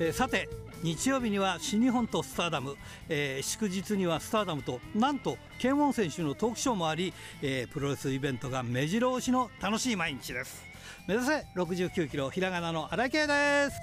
えー、さて日曜日には新日本とスターダム、えー、祝日にはスターダムとなんとケンウォン選手のトークショーもあり、えー、プロレスイベントが目白押しの楽しい毎日です。目指せ69キロひらがなの荒井圭です。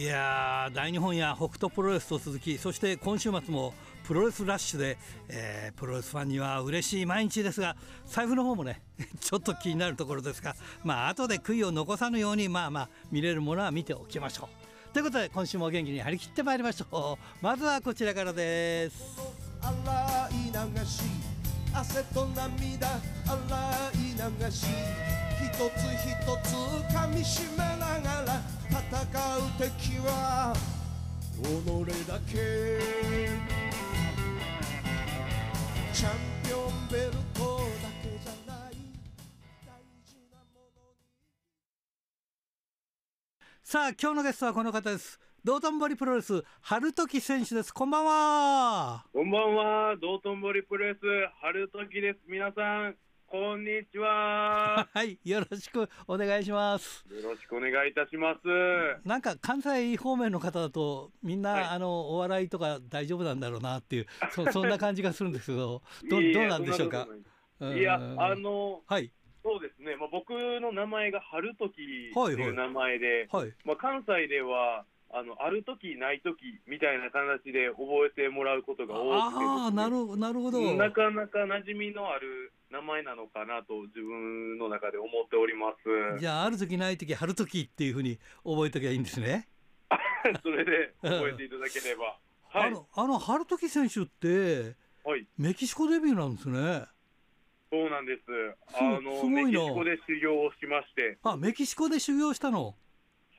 いや大日本や北斗プロレスと続きそして今週末もプロレスラッシュで、えー、プロレスファンには嬉しい毎日ですが財布の方もね ちょっと気になるところですがまあ後で悔いを残さぬようにまあまあ見れるものは見ておきましょう。ということで今週も元気に張り切ってまいりましょう。まずはこちらからです。汗と涙洗い流し一つ一つ噛みしめながら戦う敵は己だけ。チャンピオンベルトだけじゃない。大事なものに。さあ今日のゲストはこの方です。道頓堀プロレス春時選手ですこんばんはこんばんは道頓堀プロレス春時です皆さんこんにちは。はい、よろしくお願いします。よろしくお願いいたします。なんか関西方面の方だと、みんな、はい、あのお笑いとか大丈夫なんだろうなっていう、そそんな感じがするんですけど、どどうなんでしょうか？いや、あの、はい。そうですね、まあ、僕の名前が春時っていう名前で、はい、はい、まあ、関西ではあのある時ない時みたいな形で覚えてもらうことが多くて、ね、ああなるなるほど。なかなか馴染みのある名前なのかなと自分の中で思っております。じゃあある時ない時春時っていうふうに覚えときゃいいんですね。それで覚えていただければ、はい、あのあの春時選手って、はい、メキシコデビューなんですね。そうなんです。あのメキシコで修行をしまして。あメキシコで修行したの？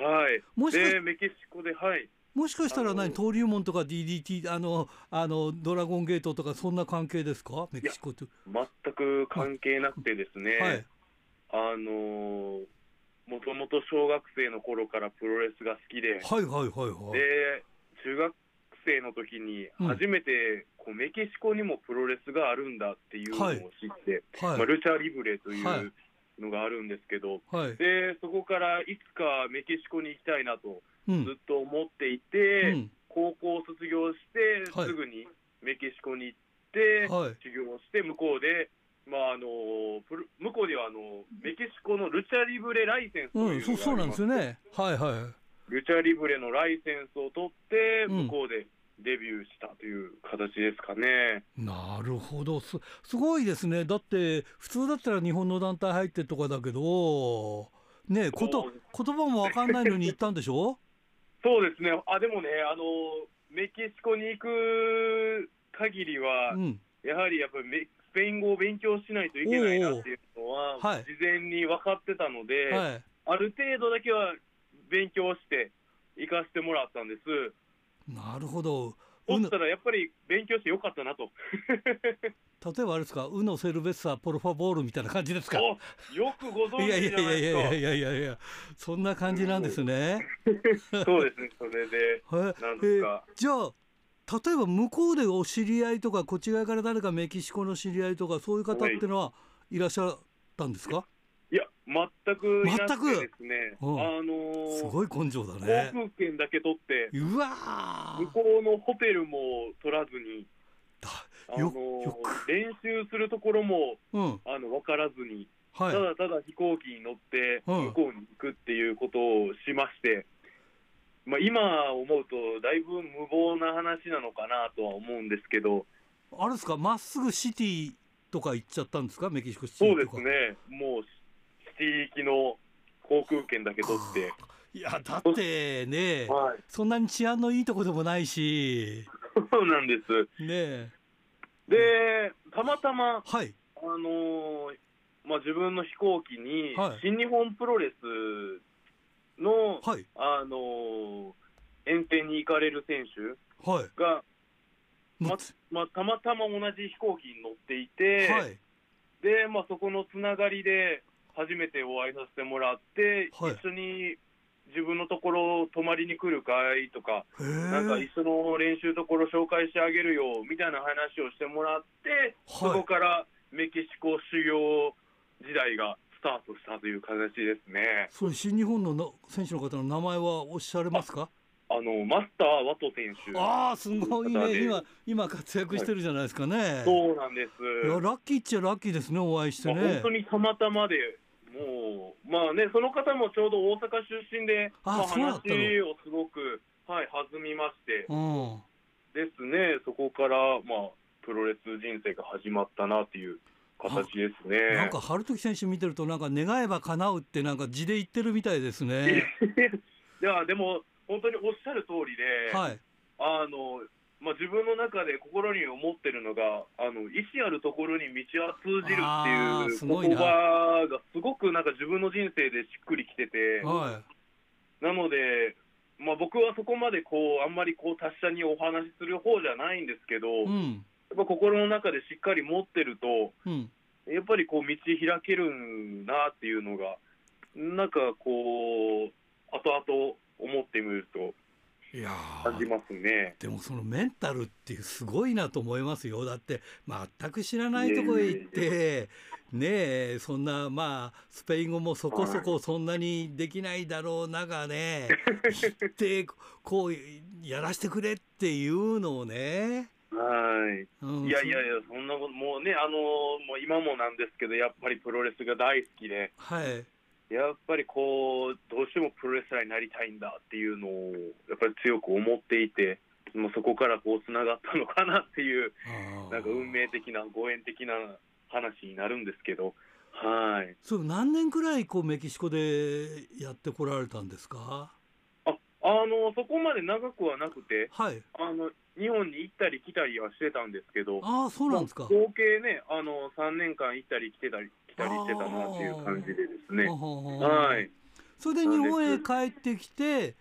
はい。もしかメキシコで、はい。もしかしたら何？登竜門とか DDT あのあのドラゴンゲートとかそんな関係ですか？メキシコと。全く関係なくてですね、はい、あのもともと小学生の頃からプロレスが好きで、はいはいはいはい、で中学生の時に初めてこうメキシコにもプロレスがあるんだっていうのを知って、はい。はい、まあ、ルチャリブレという、はいのがあるんですけど、はい、でそこからいつかメキシコに行きたいなとずっと思っていて、うん、高校卒業して、すぐにメキシコに行って、修行して向こうで。まああの向こうではあのメキシコのルチャリブレライセンスというのがありま、うん、そうなんですよね。はいはい。ルチャリブレのライセンスを取って向こうでデビューしたという形ですかね。なるほど。すすごいですね。だって普通だったら日本の団体入ってとかだけどねこと言葉も分かんないのに行ったんでしょ？そうですね。あでもねあのメキシコに行く限りは、うん、やはりやっぱりスペイン語を勉強しないといけないなっていうのは、事前に分かってたので、はい、ある程度だけは勉強して行かせてもらったんです。なるほど。そしたらやっぱり勉強してよかったなと。例えばあれですか、ウノセルベッサポルファボールみたいな感じですか？よくご存知じゃないですか。いやいやいやいやいやいやそんな感じなんですね。そうですね、それで。なんですか。じゃあ。例えば向こうでお知り合いとかこっち側から誰かメキシコの知り合いとかそういう方っていうのはいらっしゃったんですか？いや全くいなくてですね、うん、あのー、すごい根性だね。航空券だけ取ってうわ向こうのホテルも取らずにあのー、練習するところも、うん、あの分からずに、はい、ただただ飛行機に乗って向こうに行くっていうことをしまして、うん、まあ、今思うとだいぶ無謀な話なのかなとは思うんですけどあれですか？まっすぐシティとか行っちゃったんですか？メキシコシティそうですね。もう地域の航空券だけ取って。いやだってね、はい、そんなに治安のいいとこでもないし。そうなんです。ね。で、たまたま、はい、あのー、まあ、自分の飛行機に、新日本プロレスの、はい、あのー、遠征に行かれる選手が、はい、ままあ、たまたま同じ飛行機に乗っていて、はい、で、まあ、そこのつながりで、初めてお会いさせてもらって、はい、一緒に自分のところ泊まりに来るかいとか、なんか一緒の練習ところ紹介してあげるよみたいな話をしてもらって、はい、そこからメキシコ修行時代がスタートしたという形ですね。それ新日本の選手の方の名前はおっしゃれますか？あのマスター・ワト選手。ああすごいね。今今活躍してるじゃないですかね、はい、そうなんです。いやラッキーっちゃラッキーですねお会いしてね、まあ、本当にたまたまでもうまあねその方もちょうど大阪出身であ、まあ、話をすごくはい弾みまして、うん、ですねそこからまあプロレス人生が始まったなっていう形ですね。なんか春時選手見てるとなんか願えば叶うってなんか字で言ってるみたいですね。いやでも本当におっしゃる通りで、はい、あのまあ、自分の中で心に思ってるのがあの意思あるところに道は通じるっていう言葉がすごくなんか自分の人生でしっくりきてて、はい、なので、まあ、僕はそこまでこうあんまりこう達者にお話しする方じゃないんですけど、うん、やっぱ心の中でしっかり持ってると、うん、やっぱりこう道開けるなっていうのがなんかこう後々思ってみると感じますね。でもそのメンタルっていうすごいなと思いますよ。だって全く知らないところへ行ってねえそんなまあスペイン語もそこそこそんなにできないだろうながね 行ってこうやらせてくれっていうのをね。はい、うん、いやいやいや、そんなこと、もうね、あのもう今もなんですけど、やっぱりプロレスが大好きで、はい、やっぱりこう、どうしてもプロレスラーになりたいんだっていうのを、やっぱり強く思っていて、もうそこからこうつながったのかなっていう、なんか運命的な、ご縁的な話になるんですけど、はい。そう何年くらいこうメキシコでやってこられたんですか？ああのそこまで長くはなくて、はい、あの日本に行ったり来たりはしてたんですけど、あそうなんですか、合計ね、あの3年間行ったり来てたり来たりしてたなっていう感じでですね。はい。それで日本へ帰ってきて、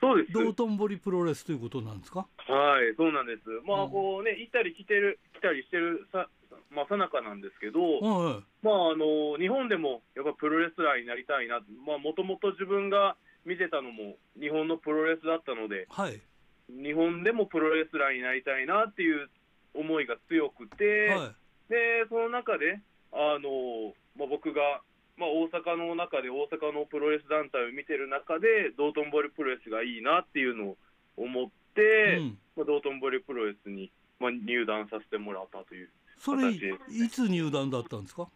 そうです。道頓堀プロレスということなんですか？はい、そうなんです。まあこうね、行ったり来てる来たりしてるさ。まあ、さなかなんですけど、はい、まああの日本でもやっぱプロレスラーになりたいな、まあもともと自分が見てたのも日本のプロレスだったので、はい、日本でもプロレスラーになりたいなっていう思いが強くて、はい、でその中であの、まあ、僕が、まあ、大阪の中で大阪のプロレス団体を見てる中で道頓堀プロレスがいいなっていうのを思って、うん、まあ、道頓堀プロレスに、まあ、入団させてもらったという形です、ね、いつ入団だったんですか？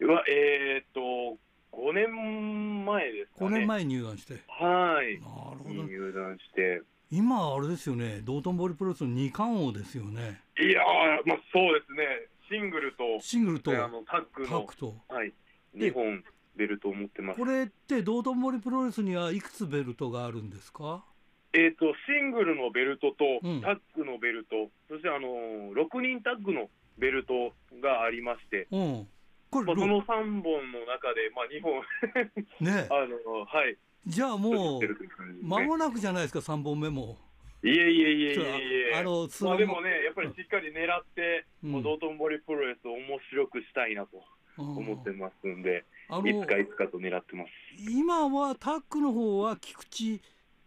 えー、っと5年前ですかね。5年前入団して。はい。なるほど。入団して。今あれですよね。道頓堀プロレスの二冠王ですよね。いやまあそうですねシングルとシングルと、あのタッグのタッグと、はい、2本ベルトを持ってます。これって道頓堀プロレスにはいくつベルトがあるんですか？えーと、シングルのベルトとタッグのベルト、うん、そしてあの6人タッグのベルトがありまして、うん、これ、まあ、その3本の中で、まあ、2本ね。あのはい。じゃあもう間もなくじゃないですか3本目も。いえいえいえいえいえ、あのまあ、でもね、やっぱりしっかり狙って、うん、もう道頓堀プロレスを面白くしたいなと思ってますんで、いつかいつかと狙ってます。今はタックの方は菊池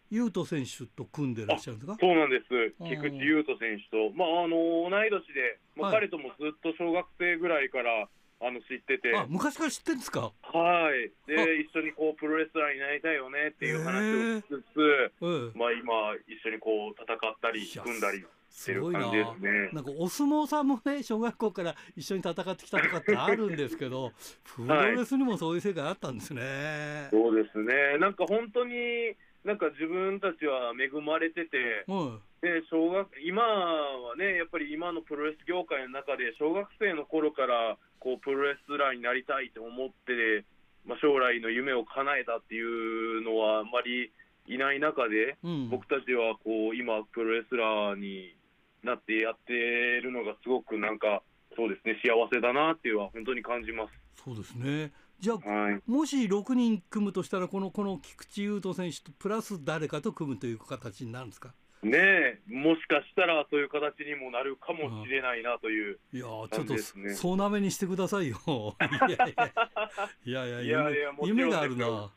雄斗選手と組んでらっしゃるんですか？そうなんです、菊池雄斗選手と、まあ、あの同い年で、まあ、彼ともずっと小学生ぐらいから、あの知ってて。昔から知ってんですか？はい。で一緒にこうプロレスラーになりたいよねっていう話をしつつ、まあ今一緒にこう戦ったり組んだりしてる感じですね。なんかお相撲さんもね小学校から一緒に戦ってきたとかってあるんですけど プロレスにもそういう世界あったんですね、はい、そうですね。なんか本当になんか自分たちは恵まれてて、うんで小学今はね、やっぱり今のプロレス業界の中で、小学生の頃からこうプロレスラーになりたいと思って、まあ、将来の夢を叶えたっていうのはあんまりいない中で、うん、僕たちはこう今、プロレスラーになってやってるのがすごくなんか、そうですね、幸せだなっていうのは本当に感じます。そうですねじゃあ、はい、もし6人組むとしたらこのこの菊池雄斗選手とプラス誰かと組むという形になるんですか？ねえ、もしかしたらそういう形にもなるかもしれないなという、いやちょっとそうなめにしてくださいよ。いやいやいやいや。夢があるな。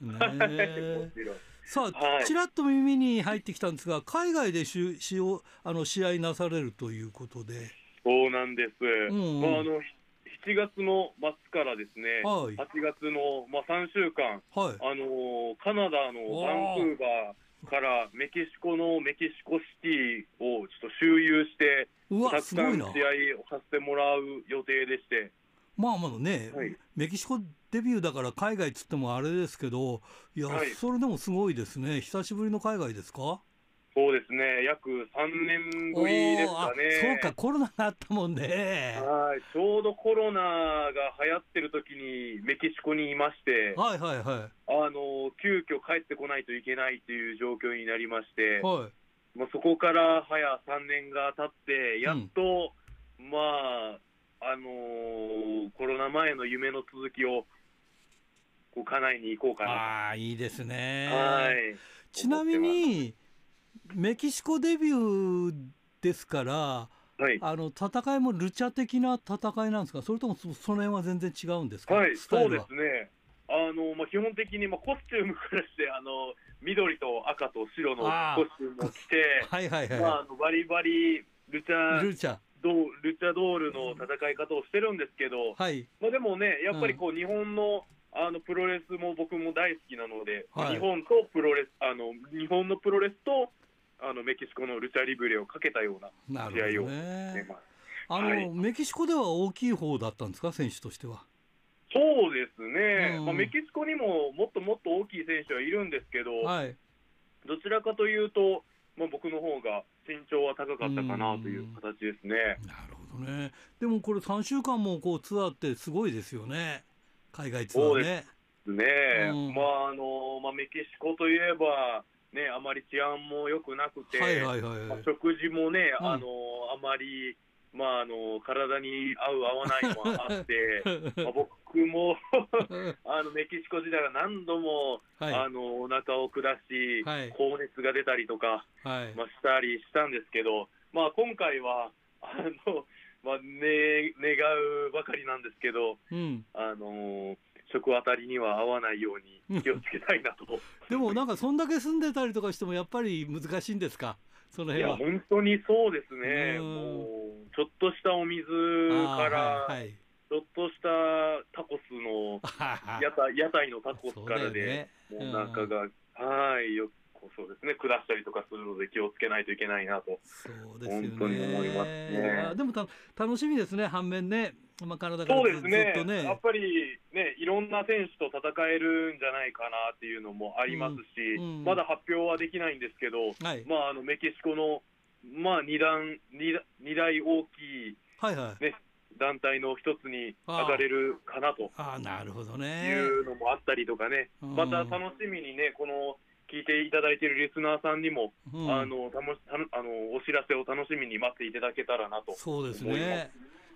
ね さあ、はい、ちらっと耳に入ってきたんですが、海外でししあの試合なされるということで。そうなんです。うんうん、まあ、あの7月の末からですね、はい、8月の、まあ、3週間、はい、あのカナダのバンクーバーからメキシコのメキシコシティをちょっと周遊して、たくさん試合をさせてもらう予定でして。まあまあね、はい、メキシコデビューだから海外っつってもあれですけど、いや、はい、それでもすごいですね、久しぶりの海外ですか？そうですね、約3年ぶりですかね。そうか、コロナがあったもんね。はい、ちょうどコロナが流行ってる時にメキシコにいまして、はいはいはい。あの、急遽帰ってこないといけないという状況になりまして、はい。まあ、そこから早3年が経って、やっと、うん、まあ、あのー、コロナ前の夢の続きを、こう、叶えに行こうかな。ああ、いいですね。はい。ちなみに、メキシコデビューですから、はい、あの戦いもルチャ的な戦いなんですか、それともその辺は全然違うんですか、はい、そうですね、あのまあ、基本的に、まあ、コスチュームからしてあの、緑と赤と白のコスチュームを着て、はいはいはい、まあ、あのバリバリルチャルチャ。ドルチャドールの戦い方をしてるんですけど、はい、まあ、でもね、やっぱりこう、日本のあのプロレスも僕も大好きなので、はい、日本とプロレスあの、日本のプロレスとあのメキシコのルチャリブレをかけたような試合をね、あの、はい、メキシコでは大きい方だったんですか、選手としては？そうですね、うん、まあ、メキシコにももっともっと大きい選手はいるんですけど、はい、どちらかというと、まあ、僕の方が身長は高かったかなという形ですね。なるほどね。でもこれ3週間もこうツアーってすごいですよね。海外ツアーね。そうですね。うん、まああのまあメキシコといえばね、あまり治安も良くなくて、はいはいはいはい、食事もね、うん、あのあまり、まあ、あの体に合う合わないのもあって、まあ、僕も あのメキシコ時代は何度も、はい、あのお腹を下し、はい、高熱が出たりとか、はい、まあ、したりしたんですけど、まあ、今回はあの、まあね、願うばかりなんですけど、うん、あの食当たりには合わないように気をつけたいなと。でもなんかそんだけ住んでたりとかしてもやっぱり難しいんですか？その辺は。本当にそうですね。もうちょっとしたお水から、はいはい、ちょっとしたタコスの屋台屋台のタコスからで、ね、もう中がはいよそうですね、下したりとかするので気をつけないといけないなと、そうですね、本当に思いますね。でもた楽しみですね、反面ね、まあ、体からずっとね、ね、やっぱりね、いろんな選手と戦えるんじゃないかなっていうのもありますし、うんうん、まだ発表はできないんですけど、はい、まあ、あのメキシコの、まあ、2, 段 2, 2大大きい、はいはい。ね、団体の一つに上がれるかなと。あなるほどね。いうのもあったりとかね、また楽しみにね、この聞いていただいているリスナーさんにも、うん、あのたもたあのお知らせを楽しみに待っていただけたらなとそうですね。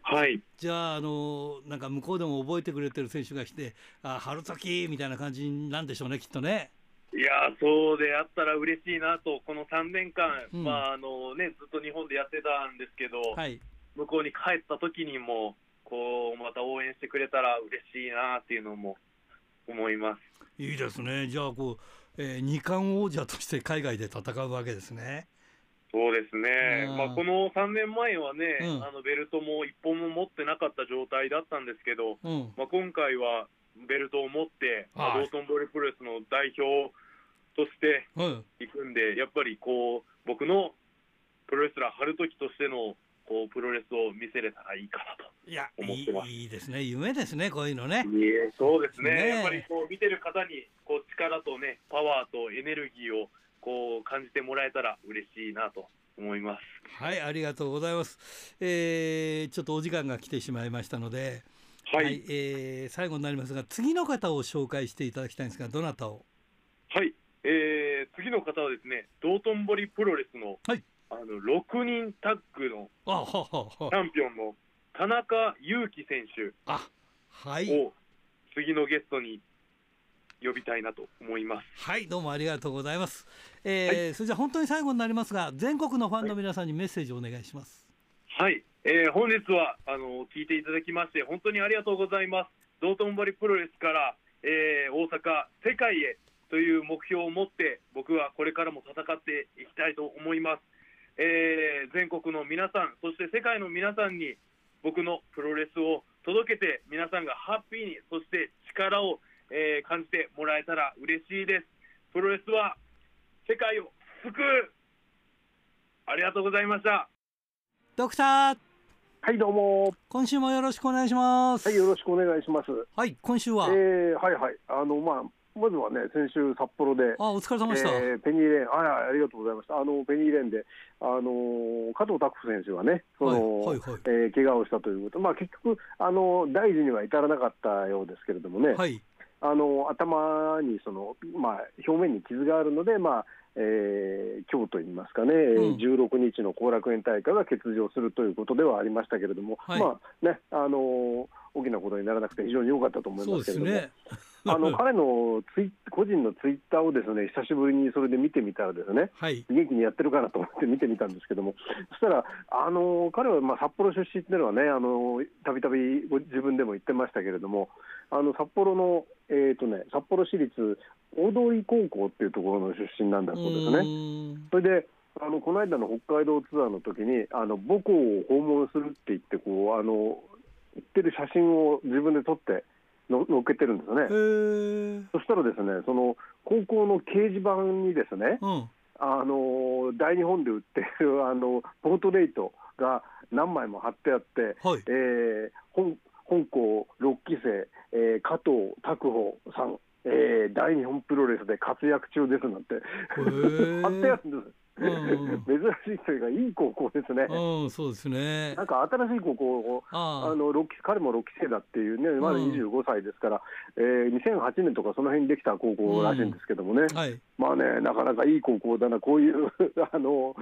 はい、じゃあ、あのなんか向こうでも覚えてくれてる選手が来て、あ春先みたいな感じなんでしょうね、きっとね。いやそうであったら嬉しいなと、この3年間、うん、まああのね、ずっと日本でやってたんですけど、はい、向こうに帰った時にも、こうまた応援してくれたら嬉しいなっていうのも思います。いいですね、じゃあこう、えー、二冠王者として海外で戦うわけですね。そうですね、まあ、この3年前はね、うん、あのベルトも1本も持ってなかった状態だったんですけど、うん、まあ、今回はベルトを持って、まあ、道頓堀プロレスの代表としていくんで、うん、やっぱりこう僕のプロレスラー、春時としてのこうプロレスを見せれたらいいかなと思ってます。いいですね、夢ですね、こういうのね。そうですね、ねやっぱりこう見てる方にこう力とね、パワーとエネルギーをこう感じてもらえたら嬉しいなと思います。はい、ありがとうございます。えー、ちょっとお時間が来てしまいましたので、はい、はい、えー、最後になりますが、次の方を紹介していただきたいんですが、どなたを？はい、えー、次の方はですね、道頓堀プロレスの、はい。あの6人タッグのチャンピオンの田中裕樹選手を次のゲストに呼びたいなと思います。はいどうもありがとうございます、えー、はい、それじゃ本当に最後になりますが全国のファンの皆さんにメッセージをお願いします。はい、えー、本日はあの聞いていただきまして本当にありがとうございます。道頓堀プロレスから、えー、大阪世界へという目標を持って僕はこれからも戦っていきたいと思います、えー、全国の皆さんそして世界の皆さんに僕のプロレスを届けて皆さんがハッピーにそして力を、えー、感じてもらえたら嬉しいですプロレスは世界を救うありがとうございました。ドクター。はいどうも。今週もよろしくお願いします。はいよろしくお願いします。はい今週は、えー、はいはい。あのまあまずはね、先週、札幌で、あお疲れ様でした、えー、ペニーレーン。あ、ありがとうございました、あのペニーレーンで、あの加藤拓選手がね、そのはいはいはい、えー、怪我をしたということ、まあ、結局あの、大事には至らなかったようですけれどもね、はい、あの頭にその、まあ、表面に傷があるので、まあえー、今日といいますかね、うん、16日の後楽園大会は欠場するということではありましたけれども、はい、まあね、あの大きなことにならなくて非常に良かったと思いますけれども、ね、あの彼のツイ個人のツイッターをですね久しぶりにそれで見てみたらですね、はい、元気にやってるかなと思って見てみたんですけどもそしたらあの彼はまあ札幌出身っていうのはねあのたびたび自分でも言ってましたけれどもあの札幌の、えーとね、札幌市立大通高校っていうところの出身なんだそうですね。それであのこの間の北海道ツアーの時にあの母校を訪問するって言ってこうあの行ってる写真を自分で撮っての載っけてるんですね。そしたらですねその高校の掲示板にですね、うん、あの大日本で売ってる あのポートレートが何枚も貼ってあって、はい、えー、本本校6期生、えー、加藤拓穂さん、えー、大日本プロレスで活躍中ですなんて 貼ってあるんです。珍しいというか、いい高校ですね。うん、そうですね。なんか新しい高校を、あの6期彼も6期生だっていうね、まだ25歳ですから、うん、えー、2008年とかその辺にできた高校らしいんですけどもね、うん。はい、まあね、なかなかいい高校だな、こういう あの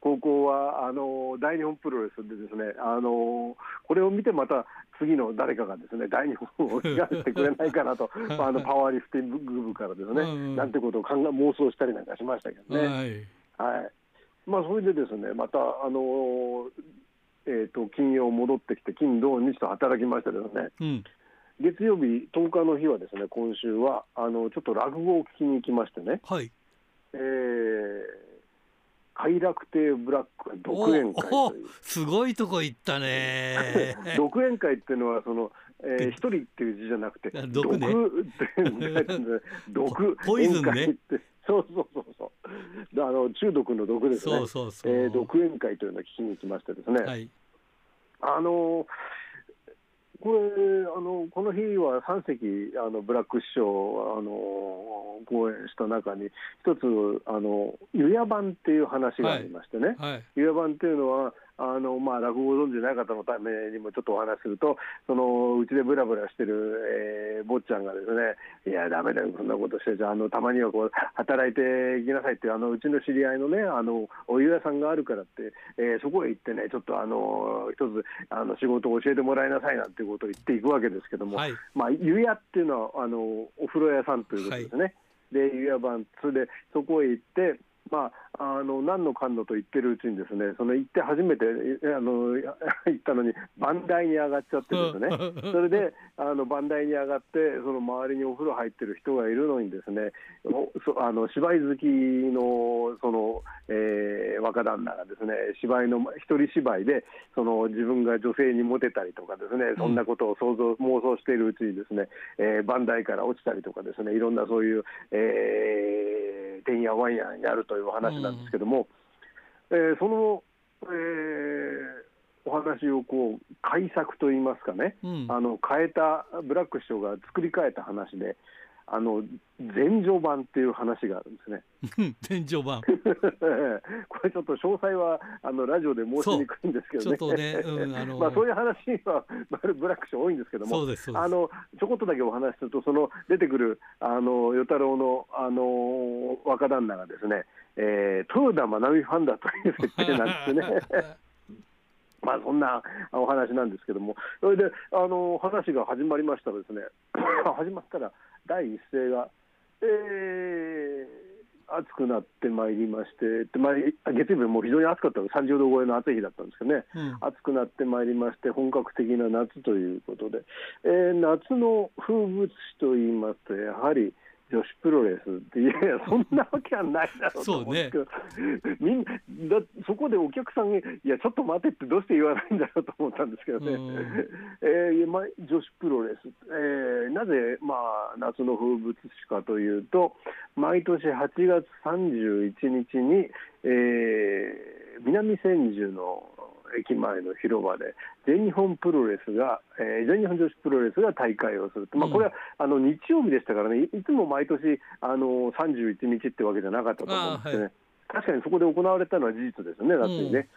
高校はあの大日本プロレスでですね、あのこれを見てまた次の誰かがですね大日本を引きしてくれないかなと、あのパワーリフティング部からですね、うん、なんてことを考え妄想したりなんかしましたけどね。はいはい。まあ、それでですねまた、あのえーと、金曜戻ってきて、金、土、日と働きましたけどね、うん、月曜日、10日の日はですね今週はあのちょっと落語を聞きに行きましてね、はい。えー、快楽亭ブラック独演会という。すごいとこ行ったね。独演会っていうのはその、えー、一人っていう字じゃなくて毒,、ね、毒 ポイズンねそうそうそうそう。あの中毒の毒ですね。そうそうそう、えー、独演会というのを聞きに行きましてですね、はい、あのこれあのこの日は3席あのブラック師匠あの講演した中に一つあの湯屋版っていう話がありましてね、はい。はい、湯屋版っていうのはあのまあ、落語を存じない方のためにもちょっとお話しすると、そのうちでぶらぶらしてる、えー、坊ちゃんがですね、いや、だめだよ、そんなことしてじゃあのたまにはこう働いていきなさいってあのうちの知り合いのね、あのお湯屋さんがあるからって、えー、そこへ行ってね、ちょっとあの一つあの仕事を教えてもらいなさいなんていうことを言っていくわけですけども、はい、まあ、湯屋っていうのはあのお風呂屋さんということですね。はいで湯屋版それでそこへ行ってまあ、あの何のかんのと言ってるうちにですねその行って初めてあの 行ったのに番台に上がっちゃってですね。それであの番台に上がってその周りにお風呂入ってる人がいるのにですねあの芝居好きのその、えー、若旦那がですね芝居の一人芝居でその自分が女性にモテたりとかですねそんなことを想像、妄想しているうちにですね、えー、番台から落ちたりとかですねいろんなそういう、えー、てんやわんやになるという話なんですけども、うん、えー、その、えー、お話をこう改作といいますかね、うん、あの変えたブラック師匠が作り変えた話で。あの前序版っていう話があるんですね。前序版 これちょっと詳細はあのラジオで申しにくいんですけどね。そうね、うん、あの まあそういう話はブラック賞多いんですけども、あのちょこっとだけお話しするとその出てくるあの与太郎のあの若旦那がですね、えー、豊田真奈美ファンだという設定なんですね。まあそんなお話なんですけども、それであの話が始まりましたらですね、始まったら第一声がえー、暑くなってまいりまして、まあ、月曜日も非常に暑かったの30度超えの暑い日だったんですけどね、うん、暑くなってまいりまして、本格的な夏ということで、えー、夏の風物詩といいますと、やはり、女子プロレスっていや そんなわけはないだろうと思うんですけど、ね、みんだそこでお客さんにいやちょっと待てってどうして言わないんだろうと思ったんですけどね、えーま、女子プロレス、えー、なぜ、まあ、夏の風物詩かというと毎年8月31日に、えー、南千住の駅前の広場で全日本プロレスが、えー、全日本女子プロレスが大会をすると、まあ、これは、あの日曜日でしたからね、いつも毎年あの31日ってわけじゃなかったと思うんですね、はい、確かにそこで行われたのは事実ですね、夏にね。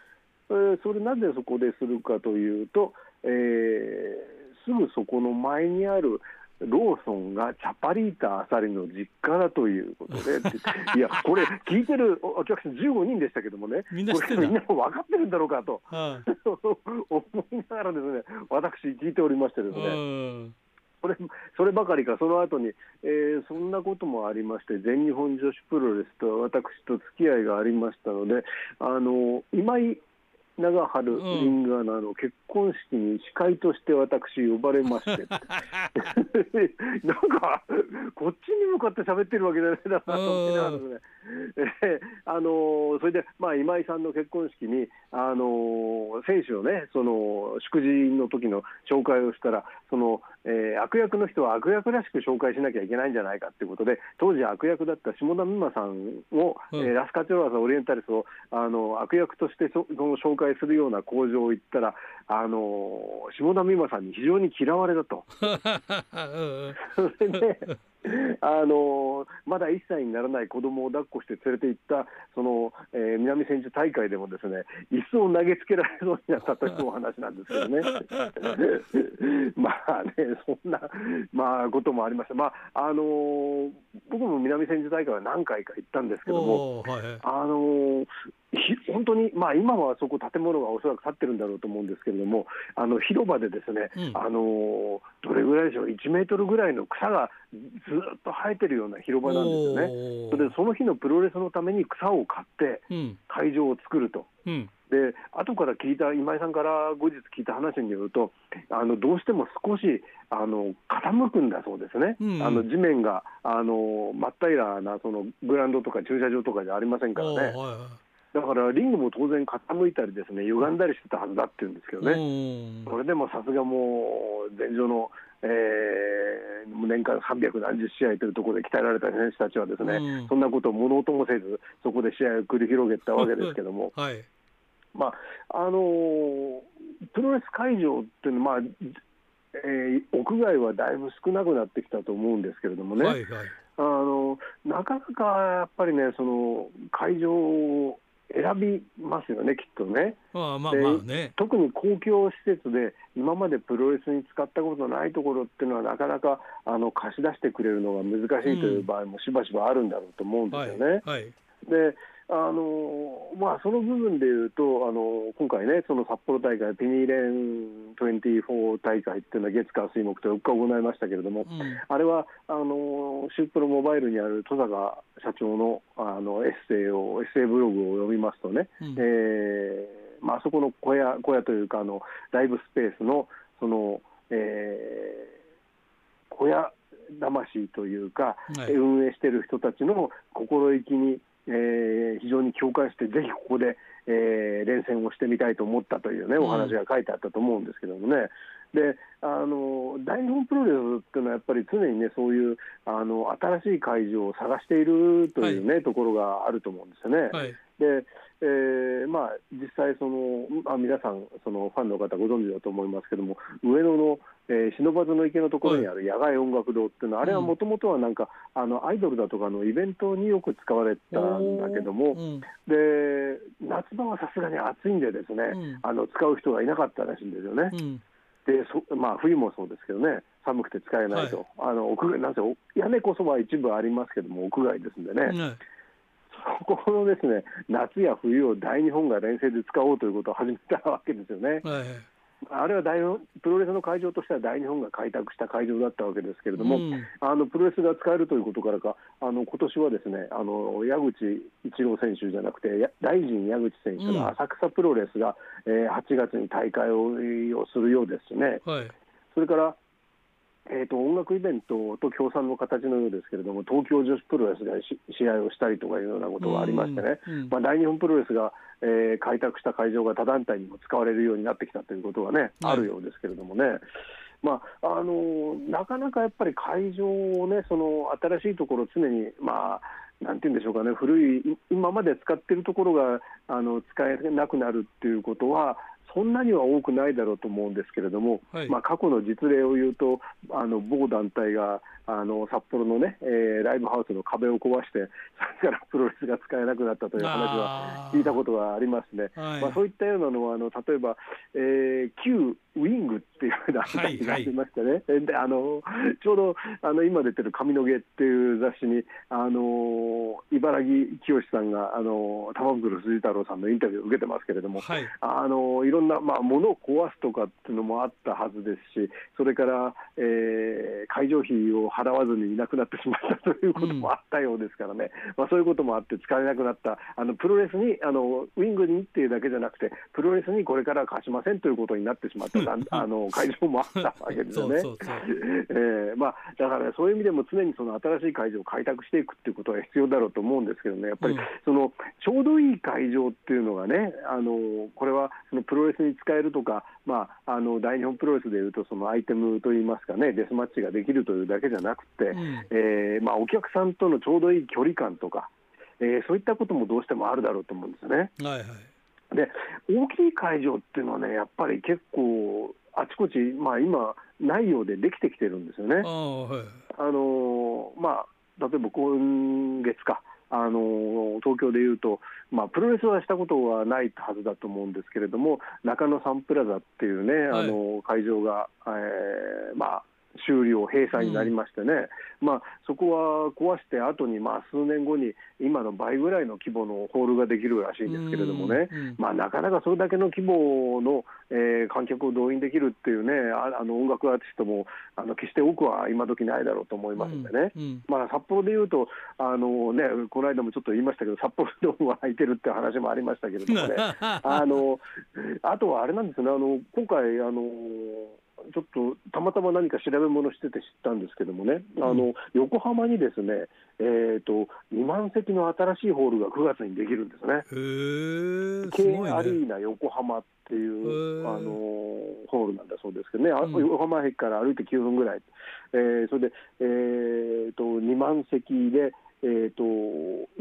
うん、えー、それなぜそこでするかというと、えー、すぐそこの前にあるローソンがチャパリータあさりの実家だということで、いや、これ、聞いてるお客さん15人でしたけどもね、みんなみんなも分かってるんだろうかと、はあ、思いながらですね、私、聞いておりましてですね。それそればかりか、その後に、えー、そんなこともありまして、全日本女子プロレスと私と付き合いがありましたので、あの今井長春リングアナの結婚式に司会として私呼ばれまして、なんかこっちに向かって喋ってるわけじゃないだなと思いながらね、えあのそれで、まあ、今井さんの結婚式に、あの選手のねその祝辞の時の紹介をしたらその、えー、悪役の人は悪役らしく紹介しなきゃいけないんじゃないかということで当時悪役だった下田美馬さんを、うん、えー、ラスカチョロワザオリエンタリスをあの悪役としてそその紹介するような工場を行ったらあの下田美馬さんに非常に嫌われたと。それであのまだ1歳にならない子供を抱っこして連れて行ったその、えー、南千住大会でもですね椅子を投げつけられそうになったというお話なんですけどね。まあねそんな、まあ、こともありました、まああのー、僕も南千住大会は何回か行ったんですけども、はい、あのー本当に、まあ、今はそこ、建物がおそらく建ってるんだろうと思うんですけれども、あの広場でですね、うん、あのどれぐらいでしょう、1メートルぐらいの草がずっと生えてるような広場なんですよね。それでその日のプロレスのために草を買って会場を作ると。うん、で後から聞いた今井さんから後日聞いた話によるとあのどうしても少しあの傾くんだそうですね、うん、あの地面があの真っ平らなそのグラウンドとか駐車場とかじゃありませんからね。だからリングも当然傾いたりですね歪んだりしてたはずだって言うんですけどね、それでもさすがもう前場の、えー、年間300何十試合というところで鍛えられた選手たちはですね、そんなことを物音もせずそこで試合を繰り広げたわけですけども、はい、まああのー、プロレス会場っていうのは、まあえー、屋外はだいぶ少なくなってきたと思うんですけれどもね、はいはい、あのなかなかやっぱりねその会場を選びますよね、きっとね。あまあまあね特に公共施設で今までプロレスに使ったことないところっていうのはなかなかあの貸し出してくれるのが難しいという場合もしばしばあるんだろうと思うんですよね。うんはいはい、であのまあ、その部分でいうと、あの今回ね、その札幌大会、ピニーレン24大会っていうのは月火水木と4日行いましたけれども、うん、あれはあのシュープロモバイルにある戸坂社長のあのエッセイを、エッセイブログを読みますとね、うん、えー、まあそこの小屋小屋というかあの、ライブスペースのその、えー、小屋魂というか、はい、運営している人たちの心意気にえー、非常に共感して、ぜひここで、えー、連戦をしてみたいと思ったというね、お話が書いてあったと思うんですけどもね。であの大日本プロレスっていうのはやっぱり常にねそういうあの新しい会場を探しているというね、はい、ところがあると思うんですよね。はい、でえーまあ、実際その、あ、皆さんそのファンの方ご存知だと思いますけども上野の、えー、不忍池のところにある野外音楽堂っていうのは、はい、あれはもともとはなんか、あのアイドルだとかのイベントによく使われたんだけども、うん、で夏場はさすがに暑いんでですね、うん、あの使う人がいなかったらしいんですよね。うん。でそまあ、冬もそうですけどね、寒くて使えないと、はい、あの屋外なんせ屋根こそは一部ありますけども、屋外ですんでね、はいそこのですね夏や冬を大日本が連戦で使おうということを始めたわけですよね。はい、あれは大プロレスの会場としては大日本が開拓した会場だったわけですけれども、うん、あのプロレスが使えるということからか、あの今年はですねあの矢口一郎選手じゃなくて、大臣矢口選手の浅草プロレスが、うん、えー、8月に大会をするようですね。はい、それからえーと、音楽イベントと協賛の形のようですけれども、東京女子プロレスが試合をしたりとかいうようなことがありましてね、うんうん、まあ、大日本プロレスが、えー、開拓した会場が他団体にも使われるようになってきたということがね、あるようですけれどもね。まあ、あのなかなかやっぱり会場をね、その新しいところ、常に、まあ、なんて言うんでしょうかね、古い、今まで使っているところがあの使えなくなるっていうことは、そんなには多くないだろうと思うんですけれども、はい、まあ、過去の実例を言うと、あの某団体があの札幌のね、えー、ライブハウスの壁を壊して、それからプロレスが使えなくなったという話は聞いたことがありますね。まあ、そういったようなのは、あの例えば、えー、旧ウィングっていう団体がありましてね、はいはい、であのちょうどあの今出てる髪の毛っていう雑誌に、あの茨城清さんが、あの玉袋筋太郎さんのインタビューを受けてますけれども、はい、あのいろんな、まあ、物を壊すとかっていうのもあったはずですし、それから、えー、会場費を払わずにいなくなってしまったということもあったようですからね、うん、まあ、そういうこともあって、使えなくなった、あのプロレスにあの、ウィングにっていうだけじゃなくて、プロレスにこれから貸しませんということになってしまった、あの会場もあったわけですよね。えまあ、だから、ね、そういう意味でも常にその新しい会場を開拓していくっていうことは必要だろうと思うんですけどね、やっぱりその、ちょうどいい会場っていうのがね、あのこれはそのプロレスに使えるとか、まあ、あの大日本プロレスでいうと、そのアイテムといいますかね、デスマッチができるというだけじゃなくて、うん、えー、まあ、お客さんとのちょうどいい距離感とか、えー、そういったこともどうしてもあるだろうと思うんですね。はいはいで大きい会場っていうのはね、やっぱり結構、あちこち、まあ、今、ないようでできてきてるんですよね。あ、はい、あのまあ、例えば今月か、あの東京でいうと、まあ、プロレスはしたことはないはずだと思うんですけれども、中野サンプラザっていうね、はい、あの会場が、えーまあ、終了、閉鎖になりましてね、うん、まあ、そこは壊して後にまに、数年後に今の倍ぐらいの規模のホールができるらしいんですけれどもね、うん、まあ、なかなかそれだけの規模の、えー、観客を動員できるっていうね、あの音楽アーティストもあの決して多くは今時ないだろうと思いますんでね、うん、まあ、札幌でいうとあの、ね、この間もちょっと言いましたけど、札幌ドームは空いてるって話もありましたけれどもね、あのあとはあれなんですね、あの今回あのちょっとたまたま何か調べ物してて知ったんですけどもね、うん、あの横浜にですね、えーと、2万席の新しいホールが9月にできるんですね。K、ね、アリーナ横浜っていうあのホールなんだそうですけどね、うん、横浜駅から歩いて9分ぐらい、えー、それで、えーと、2万席で、えーと、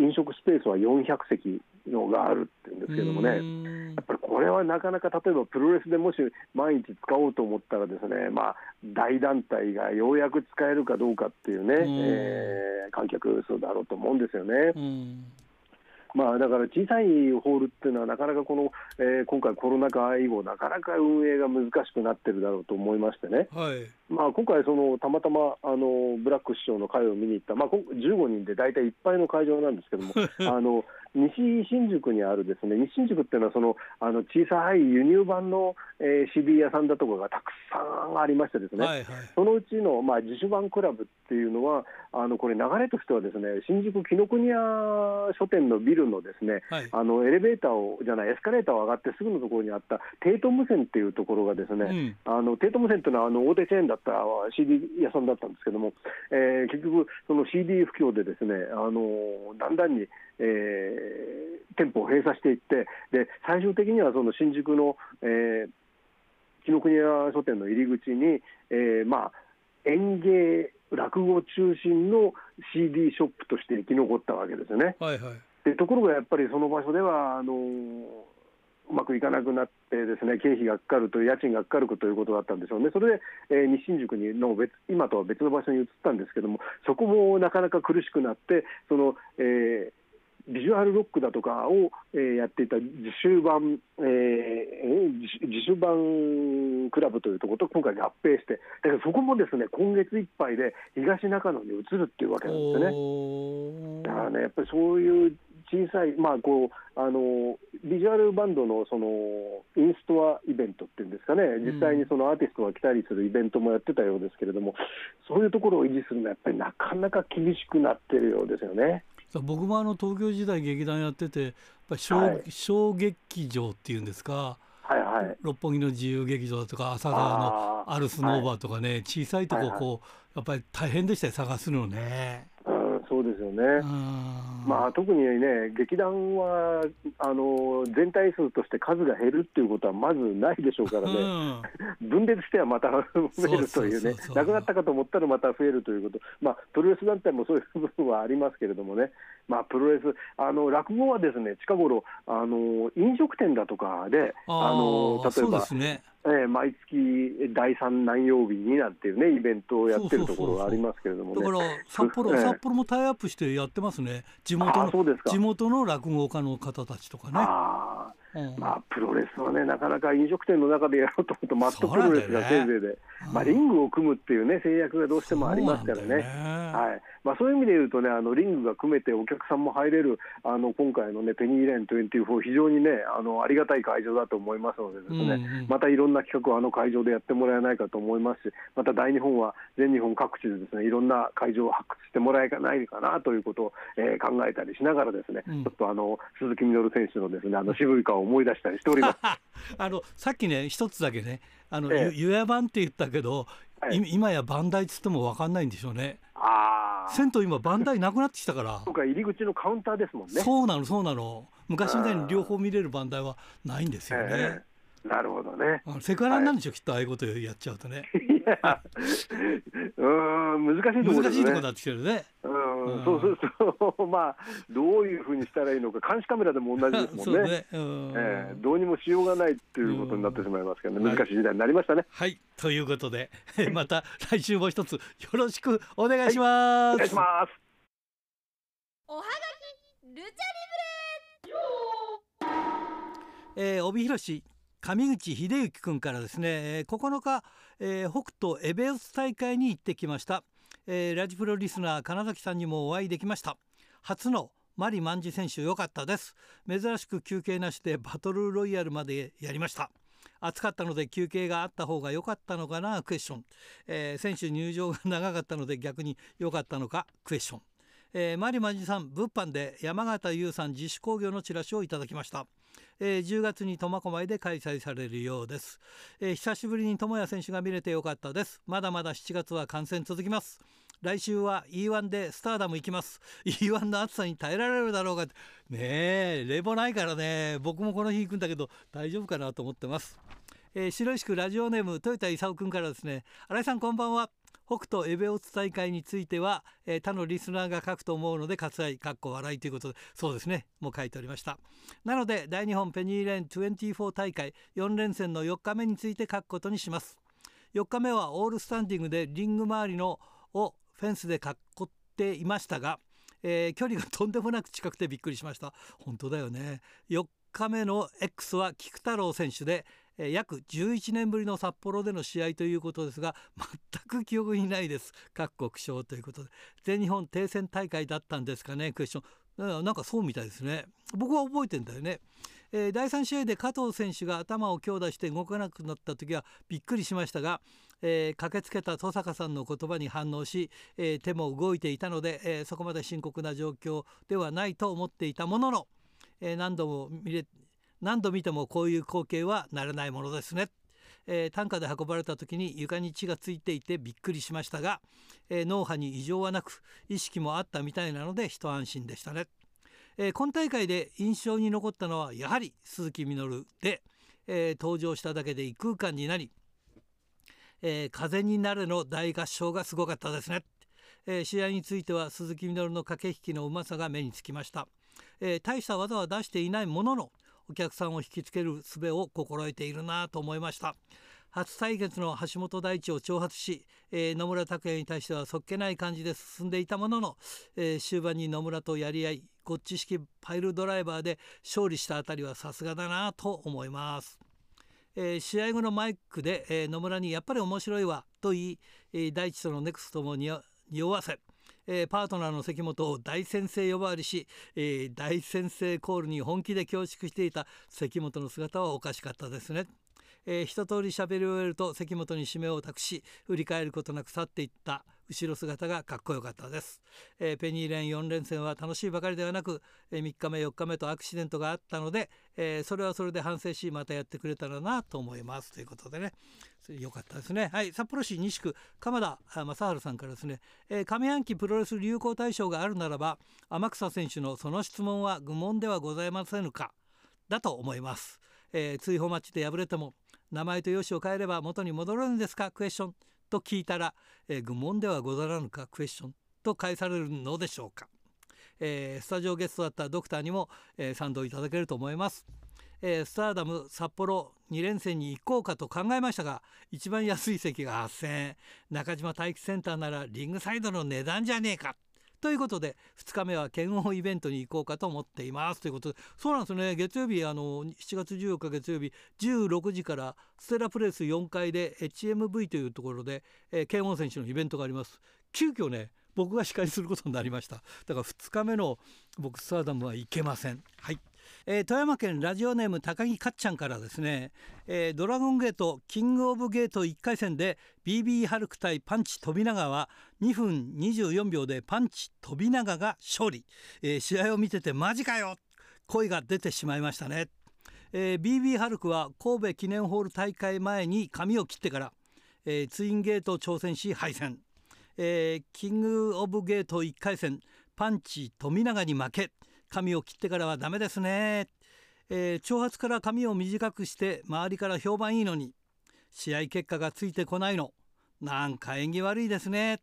飲食スペースは400席のがあるっていうんですけどもね、やっぱりこれはなかなか例えばプロレスでもし毎日使おうと思ったらですね、まあ、大団体がようやく使えるかどうかっていうね、えー、観客数だろうと思うんですよね。まあ、だから小さいホールっていうのは、なかなかこの、えー、今回、コロナ禍以後、なかなか運営が難しくなってるだろうと思いましてね、はい。まあ、今回その、たまたまあのブラック師匠の会を見に行った、まあ、15人で大体いっぱいの会場なんですけども、あの西新宿にあるですね西新宿っていうのはそのあの小さい輸入版の、えー、CD 屋さんだとかがたくさんありましてですね、はいはい、そのうちの、まあ、自主版クラブっていうのはあのこれ流れとしてはですね新宿紀ノ国屋書店のビルのですね、はい、あのエレベーターをじゃないエスカレーターを上がってすぐのところにあったテート無線っていうところがですね、うん、あのテート無線っていうのはあの大手チェーンだった CD 屋さんだったんですけども、えー、結局その CD 不況でですねあのだんだんにえー、店舗を閉鎖していってで最終的にはその新宿の、えー、紀ノ国屋書店の入り口に、えーまあ、演芸落語中心の CD ショップとして生き残ったわけですよね。はいはい、でところがやっぱりその場所ではあのうまくいかなくなってですね経費がかかるという家賃がかかるということだったんでしょうね、それで、えー、西新宿にの別今とは別の場所に移ったんですけども、そこもなかなか苦しくなって、そのえー、ビジュアルロックだとかを、えー、やっていた自主版、えー、自主版クラブというところと今回合併して、だからそこもですね今月いっぱいで東中野に移るっていうわけなんですよね。だからね、やっぱりそういう小さい、まあ、こうあのビジュアルバンドのそのインストアイベントっていうんですかね、実際にそのアーティストが来たりするイベントもやってたようですけれども、そういうところを維持するのは、やっぱりなかなか厳しくなってるようですよね。僕もあの東京時代劇団やっててやっぱり小はい、小劇場っていうんですか、はいはい、六本木の自由劇場とか朝川のアルスノーバーとかね、はい、小さいとここう、はいはい、やっぱり大変でしたよ探すのね。そうですよね、まあ、特にね、劇団はあの全体数として数が減るっていうことはまずないでしょうからね、うん、分裂してはまた増えるというね、なくなったかと思ったらまた増えるということ、まあ、プロレス団体もそういう部分はありますけれどもね、まあ、プロレス、あの落語はですね近頃あの飲食店だとかで、あの例えば。えー、毎月第3何曜日になんていうねイベントをやってるところがありますけれども、ね、だから札幌、えー、札幌もタイアップしてやってますね。地元の地元の落語家の方たちとかね。まあ、プロレスはね、なかなか飲食店の中でやろうと思うと、マットプロレスがせいぜいで、ね、まあ、リングを組むっていうね、制約がどうしてもありますからね、ね。はいまあ、そういう意味で言うとね、あのリングが組めて、お客さんも入れる、あの今回のね、ペニーレーン24、非常にねあの、ありがたい会場だと思いますのでですね、うんうん、またいろんな企画をあの会場でやってもらえないかと思いますし、また大日本は全日本各地でですねいろんな会場を発掘してもらえないかなということを、えー、考えたりしながら、ですね、うん、ちょっとあの鈴木みのる選手のですねあの渋い顔を思い出したりしております。あのさっきね一つだけねあの、ええ、ゆや版って言ったけど、はい、今やバンダイっつっても分かんないんでしょうね。あ銭湯今バンダイなくなってきたから。そうか入り口のカウンターですもんね。そうなのそうなの。昔みたいに両方見れるバンダイはないんですよね、えなるほどね。セクハラなんでしょ、はい、きっとああいうことやっちゃうとね。いや、うん難しいところ、ね、難しいところになってきてるね。うん、そうそうそう、まあどういうふうにしたらいいのか、監視カメラでも同じですもんね。ねえー、どうにもしようがないっていうことになってしまいますけどね、難しい時代になりましたね。はい、ということで、また来週も一つよろしくお願いします。はい、お願いします。おはがきルチャリブレ。えー、帯広市上口秀幸君からですね9日、えー、北斗エベオス大会に行ってきました、えー、ラジプロリスナー金崎さんにもお会いできました。初のマリマンジ選手良かったです。珍しく休憩なしでバトルロイヤルまでやりました。暑かったので休憩があった方が良かったのかな？クエスチョン、えー、選手入場が長かったので逆に良かったのか？クエスチョン、えー、マリマンジさん物販で山形優さん自主工業のチラシをいただきました。えー、10月に苫小牧で開催されるようです、えー、久しぶりに友也選手が見れてよかったです。まだまだ7月は観戦続きます。来週は E1 でスターダム行きます。E1 の暑さに耐えられるだろうか。ねえ冷房ないからね。僕もこの日行くんだけど大丈夫かなと思ってます。えー、白石区ラジオネーム豊田勲君からですね。新井さんこんばんは。北斗エベオス大会については、えー、他のリスナーが書くと思うので割愛かっこ笑いということでそうですね。もう書いておりました。なので大日本ペニーレーン24大会4連戦の4日目について書くことにします。4日目はオールスタンディングでリング周りのをフェンスで囲っていましたが、えー、距離がとんでもなく近くてびっくりしました。本当だよね。4日目の X は菊太郎選手で約11年ぶりの札幌での試合ということですが全く記憶にないです。各国賞ということで。全日本停戦大会だったんですかね？クエスチョン。なんかそうみたいですね。僕は覚えてんだよね、えー、第3試合で加藤選手が頭を強打して動かなくなった時はびっくりしましたが、えー、駆けつけた登坂さんの言葉に反応し、えー、手も動いていたので、えそこまで深刻な状況ではないと思っていたものの、え何度も見れ何度見てもこういう光景は慣れないものですね。えー、担架で運ばれた時に床に血がついていてびっくりしましたが、えー、脳波に異常はなく意識もあったみたいなので一安心でしたね。えー、今大会で印象に残ったのはやはり鈴木みのるで、え登場しただけで異空間になり「え風になれ」の大合唱がすごかったですね。え試合については鈴木みのるの駆け引きのうまさが目につきました。え大した技は出していないもののお客さんを引きつける術を心得ているなと思いました初対決の橋本大地を挑発し、えー、野村拓也に対してはそっけない感じで進んでいたものの、えー、終盤に野村とやり合いゴッチ式パイルドライバーで勝利したあたりはさすがだなと思います。えー、試合後のマイクで、えー、野村に「やっぱり面白いわ」と言い、えー、大地とのネクストも匂わせ、えー、パートナーの関本を大先生呼ばわりし、えー、大先生コールに本気で恐縮していた関本の姿はおかしかったですね。えー、一通り喋り終えると関本に締めを託し振り返ることなく去っていった後ろ姿がかっこよかったです、えー、ペニーレン4連戦は楽しいばかりではなく、えー、3日目4日目とアクシデントがあったので、えー、それはそれで反省しまたやってくれたらなと思います。ということでね。よかったですね。はい。札幌市西区鎌田正治さんからですね、えー、上半期プロレス流行大賞があるならば天草選手のその質問は愚問ではございませんかだと思います、えー、追放マッチで敗れても名前と容姿を変えれば元に戻るんですか？クエスチョンと聞いたら、えー、愚問ではござらぬか？クエスチョンと返されるのでしょうか、えー、スタジオゲストだったドクターにも、えー、賛同いただけると思います、えー、スターダム札幌2連戦に行こうかと考えましたが一番安い席が8000円。中島体育センターならリングサイドの値段じゃねえか。ということで2日目は剣王イベントに行こうかと思っています。ということでそうなんですね。月曜日あの7月14日月曜日16時からステラプレス4階で HMV というところで、えー、剣王選手のイベントがあります。急遽ね僕が司会することになりました。だから2日目の僕スターダムは行けません。はい。えー、富山県ラジオネーム高木かっちゃんからですね、えー、ドラゴンゲートキングオブゲート1回戦で BB ハルク対パンチ飛長は2分24秒でパンチ飛長が勝利、えー、試合を見ててマジかよ。声が出てしまいましたね、えー、BB ハルクは神戸記念ホール大会前に髪を切ってから、えー、ツインゲート挑戦し敗戦、えー、キングオブゲート1回戦パンチ富永に負け。髪を切ってからはダメですね、えー、長髪から髪を短くして周りから評判いいのに試合結果がついてこないの。なんか縁起悪いですね。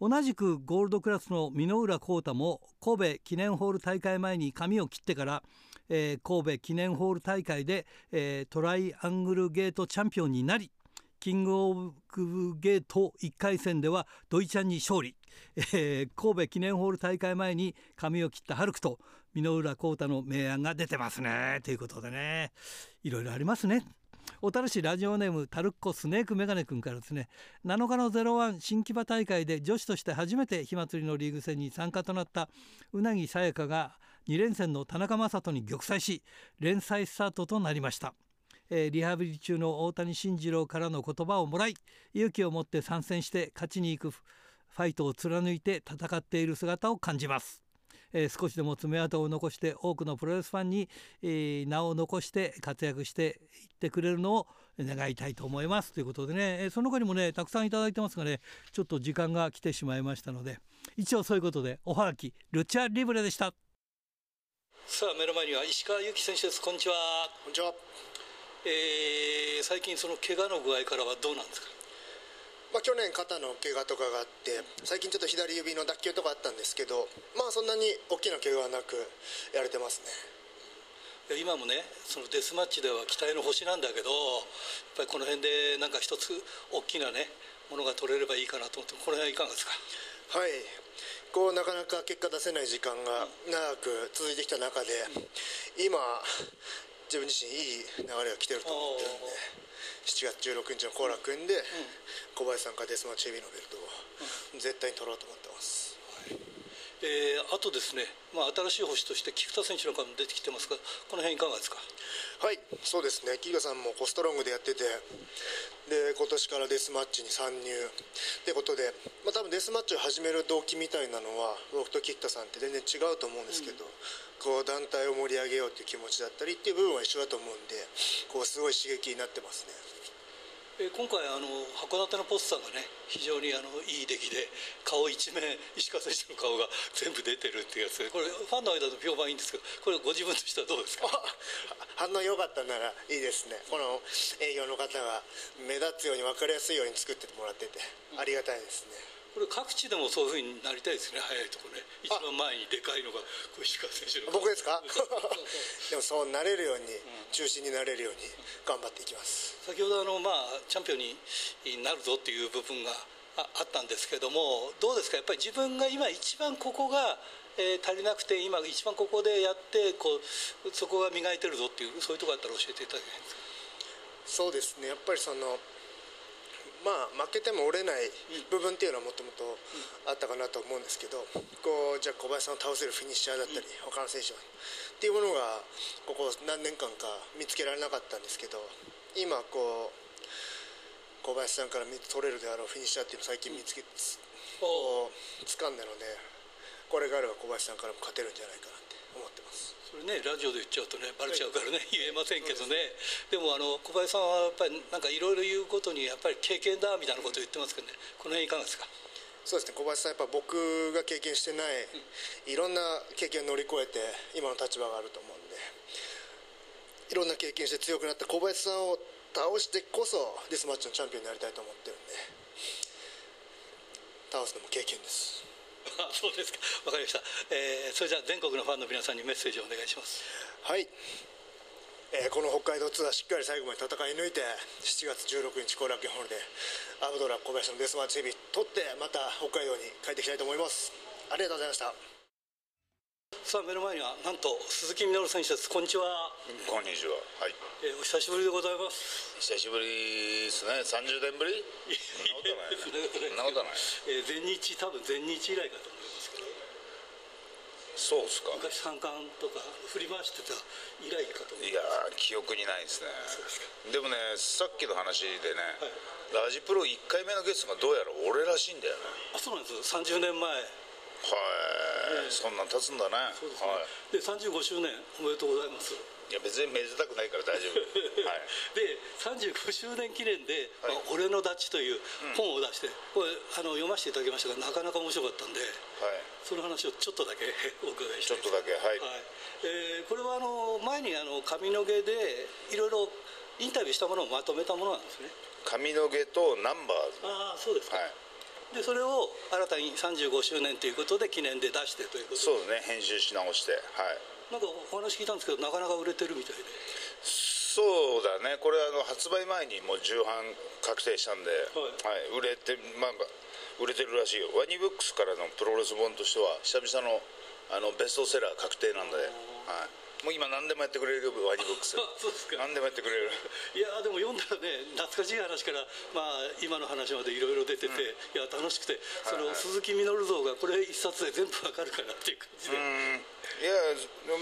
同じくゴールドクラスの箕浦幸太も神戸記念ホール大会前に髪を切ってから、えー、神戸記念ホール大会で、えー、トライアングルゲートチャンピオンになりキングオブゲート1回戦ではドイちゃんに勝利、えー、神戸記念ホール大会前に髪を切ったハルクと箕浦幸太の明暗が出てますねということでねいろいろありますね。小樽市ラジオネームタルッコスネークメガネ君からですね7日の01新木場大会で女子として初めて火祭りのリーグ戦に参加となったうなぎさやかが2連戦の田中将人に玉砕し連載スタートとなりました。えー、リハビリ中の大谷慎次郎からの言葉をもらい勇気を持って参戦して勝ちに行くファイトを貫いて戦っている姿を感じます。えー、少しでも爪痕を残して多くのプロレスファンに、えー、名を残して活躍していってくれるのを願いたいと思います。ということでね、えー、その他にもねたくさんいただいてますがねちょっと時間が来てしまいましたので一応そういうことでおはがきルチャリブレでした。さあ目の前には石川由紀選手です。こんにちは。こんにちは。えー、最近その怪我の具合からはどうなんですか？まあ、去年肩の怪我とかがあって最近ちょっと左指の脱臼とかあったんですけどまあそんなに大きな怪我はなくやれてますね。今もねそのデスマッチでは期待の星なんだけどやっぱりこの辺でなんか一つ大きなねものが取れればいいかなと思ってこれはいかがですか？はい。こうなかなか結果出せない時間が長く続いてきた中で今自分自身いい流れが来てると思ってるんで7月16日の後楽園で小林さんからデスマッチ AB のベルトを絶対に取ろうと思ってます。えー、あとですね、まあ、新しい星として菊田選手なんかも出てきてますが、この辺いかがですか？はい、そうですね、菊田さんもコストロングでやってて、で今年からデスマッチに参入ってことで、まあ多分デスマッチを始める動機みたいなのは、僕と菊田さんって全然違うと思うんですけど、うんこう団体を盛り上げようという気持ちだったりっていう部分は一緒だと思うんでこうすごい刺激になってますね。え今回あの函館のポスターがね非常にあのいい出来で顔一面石川選手の顔が全部出てるっていうやつでこれファンの間の評判いいんですけどこれご自分としてはどうですか？反応良かったならいいですね。この営業の方が目立つように分かりやすいように作ってもらっててありがたいですね。これ各地でもそういうふうになりたいですね。早いところね。一番前にでかいのが石川選手の。僕ですか？でもそうなれるように、中心になれるように頑張っていきます。先ほどあの、まあ、チャンピオンになるぞっていう部分があったんですけどもどうですか？やっぱり自分が今一番ここがえー、足りなくて今一番ここでやってこうそこが磨いてるぞっていうそういうところあったら教えていただけないですか？そうですね。やっぱりそのまあ、負けても折れない部分っていうのはもともとあったかなと思うんですけどこうじゃあ小林さんを倒せるフィニッシャーだったり他の選手は。っていうものがここ何年間か見つけられなかったんですけど今こう小林さんから取れるであろうフィニッシャーっていうのを最近見つけこう掴んだのでこれがあれば小林さんからも勝てるんじゃないかなそれねラジオで言っちゃうとねバレちゃうからね、はい、言えませんけどね。でもあの小林さんはやっぱりなんかいろいろ言うことにやっぱり経験だみたいなことを言ってますけどね。この辺いかがですか？そうですね。小林さんやっぱ僕が経験してない、いろんな経験を乗り越えて今の立場があると思うんでいろんな経験して強くなった小林さんを倒してこそデスマッチのチャンピオンになりたいと思ってるんで倒すのも経験です あそうですか。わかりました、えー、それじゃあ全国のファンの皆さんにメッセージをお願いします。はい、えー、この北海道ツアーしっかり最後まで戦い抜いて7月16日後楽園ホールでアブドラ小林のデスマッチ TV 取ってまた北海道に帰ってきたいと思います。ありがとうございました。さあ目の前にはなんと鈴木みのる選手です。こんにちは。こんにちは。はい、えー、お久しぶりでございます。久しぶりですね。30年ぶり？そんなことない。えー、全日多分全日以来かと思いますけど。そうですか。昔三冠とか振り回してた以来かと思いや記憶にないですね。でもねさっきの話でね、はい、ラジプロ1回目のゲストがどうやら俺らしいんだよね。あそうなんです30年前はい、そんなん経つんだね。そうですね、はい、で35周年おめでとうございます。いや別にめでたくないから大丈夫、はい、で35周年記念で「はい。まあ、俺のダチ」という本を出して、うん、これあの読ませていただきましたがなかなか面白かったんで、はい、その話をちょっとだけ お伺いしてちょっとだけはい、はい、えー、これはあの前にあの髪の毛でいろいろインタビューしたものをまとめたものなんですね。髪の毛とナンバーああそうですか、はいでそれを新たに35周年ということで記念で出してということそうですね編集し直してはい。なんかお話聞いたんですけどなかなか売れてるみたいで。そうだねこれあの発売前にもう重版確定したんで、はい、はい、売れてまあ売れてるらしいよ。ワニブックスからのプロレス本としては久々のあのベストセラー確定なんで、はいもう今何でもやってくれるワニブックス。そうですか。何でもやってくれる。いやでも読んだらね懐かしい話から、まあ、今の話までいろいろ出てて、うん、いや楽しくて、その鈴木みのる像がこれ一冊で全部わかるかなっていう感じで。いや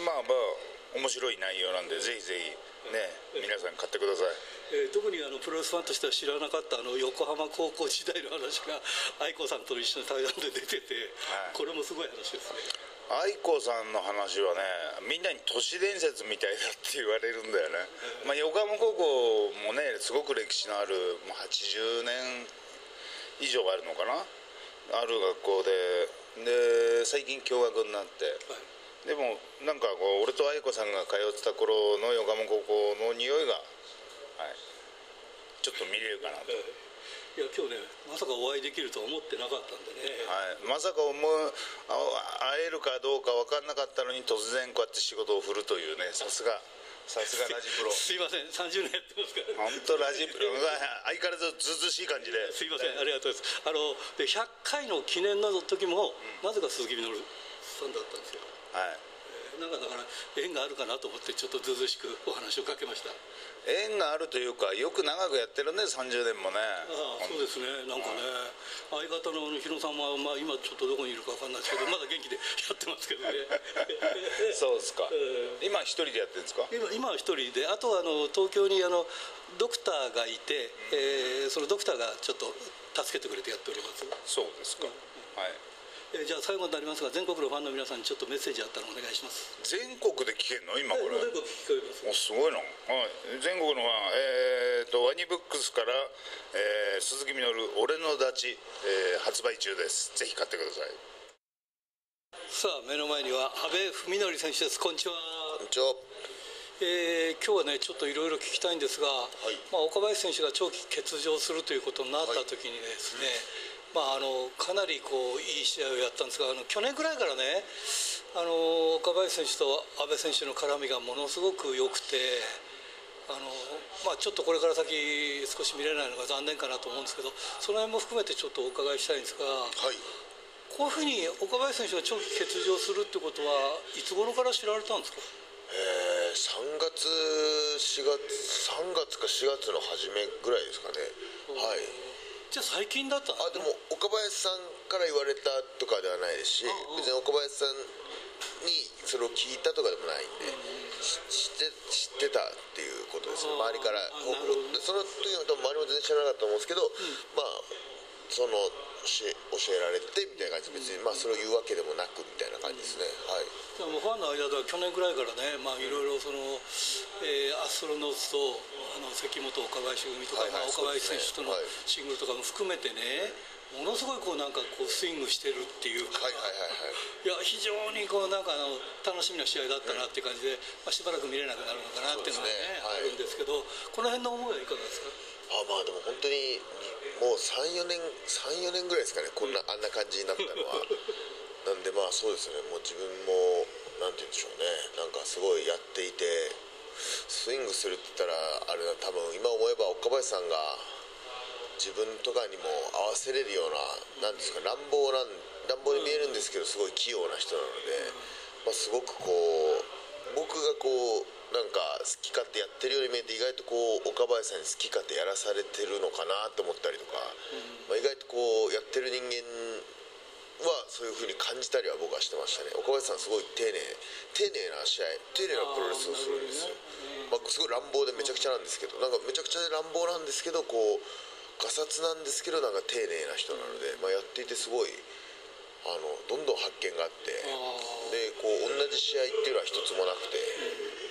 まあまあ面白い内容なんでぜひぜひね、皆さん買ってください、えー、特にあのプロレスファンとしては知らなかったあの横浜高校時代の話が愛子さんと一緒に対談で出てて、はい、これもすごい話ですね愛子さんの話はねみんなに都市伝説みたいだって言われるんだよね、まあ、横浜高校もねすごく歴史のある80年以上あるのかな。ある学校で。で最近共学になって、でもなんかこう俺と愛子さんが通ってた頃の横浜高校の匂いが、はい、ちょっと見れるかなと。いや今日ねまさかお会いできるとは思ってなかったんでね、はい、まさか思う会えるかどうか分かんなかったのに突然こうやって仕事を振るというねさすがさすがラジプロ。すいません30年やってますから。本当ラジプロ。相変わらずずずしい感じで。すいませんありがとうございます。あので100回の記念の時も、うん、なぜか鈴木みのるさんだったんですよ。はい。なんかだから縁があるかなと思ってちょっとずうずしくお話をかけました縁があるというかよく長くやってるね30年もね。ああそうですね。なんかね、相方の日野さんは、まあ、今ちょっとどこにいるか分かんないですけどまだ元気でやってますけどね。そうですか、えー、今一人でやってるんですか？今今は一人であとはあの東京にあのドクターがいて、えー、そのドクターがちょっと助けてくれてやっております。そうですか、うん、はいえー、じゃあ最後になりますが全国のファンの皆さんにちょっとメッセージあったらお願いします。全国で聞けるの？今これ、全国聞こえます。おすごいな、はい、全国のファン、えーと、ワニブックスから、えー、鈴木みのる俺のダチ、えー、発売中です。ぜひ買ってください。さあ目の前には阿部文則選手です。こんにちは。こんにちは。えー、今日はねちょっといろいろ聞きたいんですが、はい、まあ、岡林選手が長期欠場するということになった時にですね、はいまあ、あのかなりこういい試合をやったんですがあの去年ぐらいからねあの岡林選手と阿部選手の絡みがものすごく良くてあの、まあ、ちょっとこれから先少し見れないのが残念かなと思うんですけどその辺も含めてちょっとお伺いしたいんですが、はい、こういうふうに岡林選手が長期欠場するってことはいつ頃から知られたんですか？えー、3月4月3月か4月の初めぐらいですかね、はいじゃあ最近だったあでも岡林さんから言われたとかではないですし別に岡林さんにそれを聞いたとかでもないんで、知って知ってたっていうことですね。周りからその時の周りも全然知らなかったと思うんですけど、まあその教えられてみたいな感じで別にまあそれを言うわけでもなくみたいな感じですね、はい、でもファンの間では去年ぐらいからねまあいろいろその、えー、アストロノーツとあの関本岡林組とか、はいはい、岡林選手とのシングルとかも含めてね、ものすごいこうなんかこうスイングしてるっていうか、はいはいはいはい、いや非常にこうなんかあの楽しみな試合だったなっていう感じで、まあ、しばらく見れなくなるのかなっていうのがね、ねはい、あるんですけどこの辺の思いはいかがですか？あまあでも本当にもう34年34年ぐらいですかね。こんな、あんな感じになったのは。なんでまあそうですね。もう自分もなんて言うんでしょうね。なんかすごいやっていてスイングするって言ったらあれだ多分今思えば岡林さんが自分とかにも合わせれるようななんですか乱暴なん乱暴に見えるんですけどすごい器用な人なので、まあ、すごくこう僕がこうなんか好き勝手やってるように見えて意外とこう岡林さんに好き勝手やらされてるのかなと思ったりとか、まあ、意外とこうやってる人間はそういうふうに感じたりは僕はしてましたね。岡林さんすごい丁寧丁寧な試合丁寧なプロレスをするんですよ、まあ、すごい乱暴でめちゃくちゃなんですけどなんかめちゃくちゃ乱暴なんですけどこうガサツなんですけどなんか丁寧な人なので、まあ、やっていてすごいあのどんどん発見があってでこう同じ試合っていうのは一つもなくて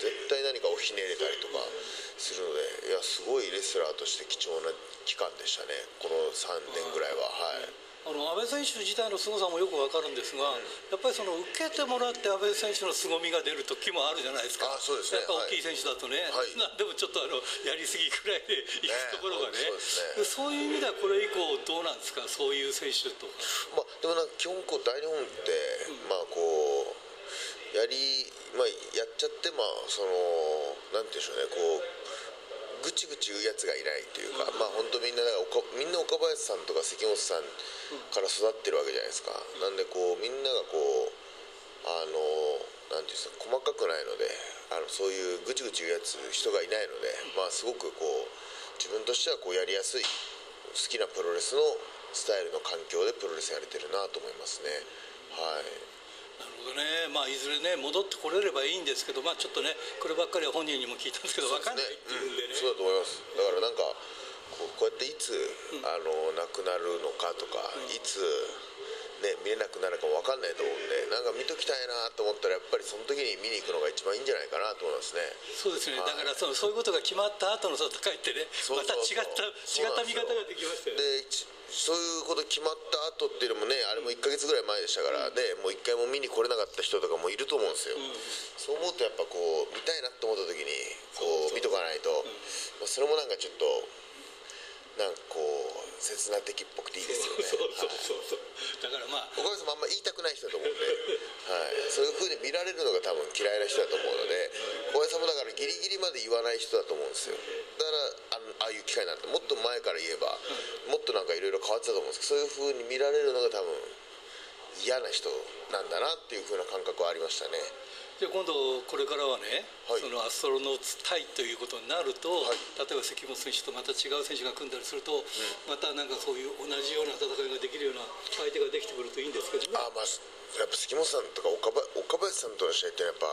絶対何かをひねれたりとかするのでいやすごいレスラーとして貴重な期間でしたねこの3年ぐらいははい。あの安倍選手自体の凄さもよく分かるんですが、うん、やっぱりその受けてもらって安倍選手の凄みが出る時もあるじゃないですか、あそうですね、大きい選手だとね、はい、でもちょっとあのやりすぎくらいでいくところがね、ねそう、ね、そういう意味ではこれ以降、どうなんですか、そういう選手とか。まあ、でもなんか基本こう、大日本って、うん、まあこう、やり、まあ、やっちゃって、まあ、その、なんていうんでしょうね、こう、ぐちぐち言うやつがいないというか、まあ本当みんなだからみんな岡林さんとか関本さんから育ってるわけじゃないですか。なんでこうみんながこうあのなんていうんですか細かくないのであのそういうぐちぐち言うやつ人がいないのでまあすごくこう自分としてはこうやりやすい好きなプロレスのスタイルの環境でプロレスやれてるなと思いますね。はいどね、まあ、いずれね戻ってこれればいいんですけど、まあ、ちょっとねこればっかりは本人にも聞いたんですけど分かんないっていうんでね、そうだと思います。だからなんかこうやっていつ、うん、あの亡くなるのかとか、うん、いつね、見れなくなるかも分かんないと思うんでなんか見ときたいなと思ったらやっぱりその時に見に行くのが一番いいんじゃないかなと思いますね。そうですね、はい、だからそのそういうことが決まった後の戦いってね。また違った違った見方ができましたよね。そういうこと決まった後っていうのもねあれも1か月ぐらい前でしたからね、もう1回も見に来れなかった人とかもいると思うんですよ、うん、そう思うとやっぱこう見たいなと思った時にこう見とかないと、まあ、それもなんかちょっとなんかこう切な的っぽくていいですよね。そうそうそうそう、だからまあ岡部さんもあんま言いたくない人だと思うんで、はい、そういうふうに見られるのが多分嫌いな人だと思うので小林さんもだからギリギリまで言わない人だと思うんですよ。だからあああいう機会になってもっと前から言えばもっとなんかいろいろ変わってたと思うんですけどそういうふうに見られるのが多分嫌な人なんだなっていうふうな感覚はありましたねじゃあ今度これからはね、はい、そのアストロノーツ対ということになると、はい、例えば関本選手とまた違う選手が組んだりすると、うん、またなんかそういう同じような戦いができるような相手ができてくるといいんですけど、ね、あまあやっぱ関本さんとか岡岡林さんとの試合ってやっぱ